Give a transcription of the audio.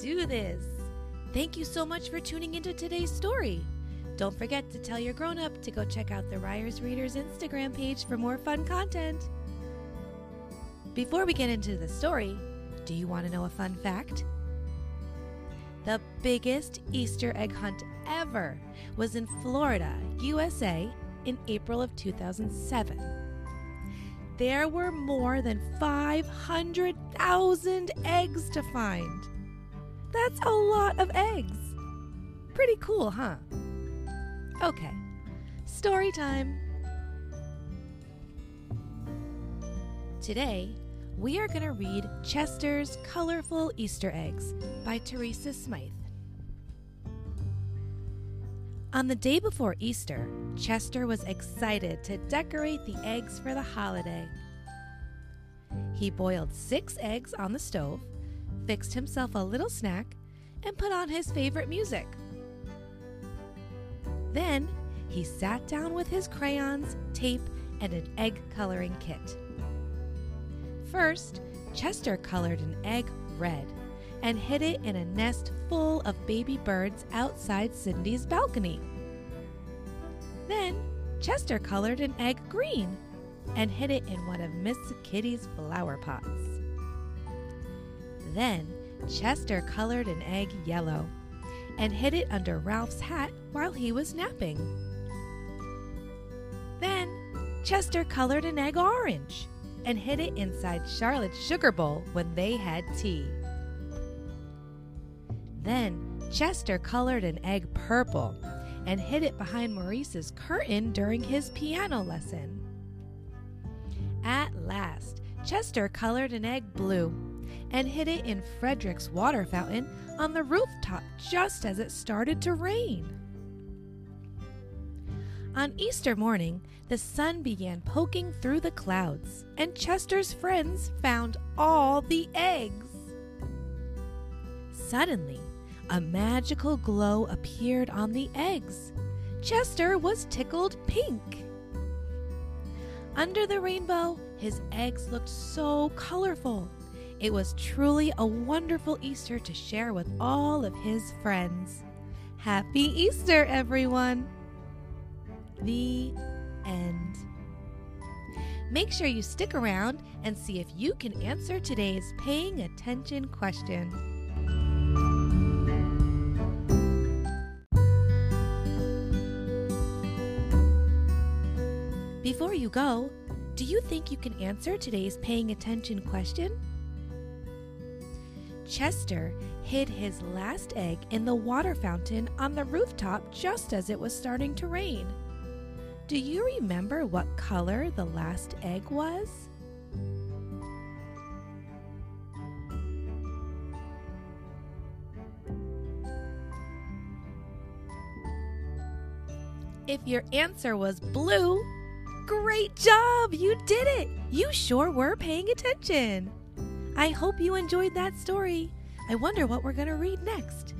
do this. Thank you so much for tuning into today's story. Don't forget to tell your grown up to go check out the Ryers Readers Instagram page for more fun content. Before we get into the story, do you want to know a fun fact? The biggest Easter egg hunt ever was in Florida, USA, in April of 2007. There were more than 500,000 eggs to find. That's a lot of eggs. Pretty cool, huh? Okay, story time. Today, we are going to read Chester's Colorful Easter Eggs by Teresa Smythe. On the day before Easter, Chester was excited to decorate the eggs for the holiday. He boiled six eggs on the stove, fixed himself a little snack, and put on his favorite music. Then he sat down with his crayons, tape, and an egg coloring kit. First, Chester colored an egg red and hid it in a nest full of baby birds outside Cindy's balcony. Then, Chester colored an egg green and hid it in one of Miss Kitty's flower pots. Then, Chester colored an egg yellow and hid it under Ralph's hat while he was napping. Then, Chester colored an egg orange and hid it inside Charlotte's sugar bowl when they had tea. Then, Chester colored an egg purple and hid it behind Maurice's curtain during his piano lesson. At last, Chester colored an egg blue and hid it in Frederick's water fountain on the rooftop just as it started to rain. On Easter morning, the sun began poking through the clouds, and Chester's friends found all the eggs. Suddenly, a magical glow appeared on the eggs. Chester was tickled pink. Under the rainbow, his eggs looked so colorful. It was truly a wonderful Easter to share with all of his friends. Happy Easter, everyone! The end. Make sure you stick around and see if you can answer today's paying attention question. Before you go, do you think you can answer today's paying attention question? Chester hid his last egg in the water fountain on the rooftop just as it was starting to rain. Do you remember what color the last egg was? If your answer was blue, great job! You did it! You sure were paying attention. I hope you enjoyed that story. I wonder what we're going to read next.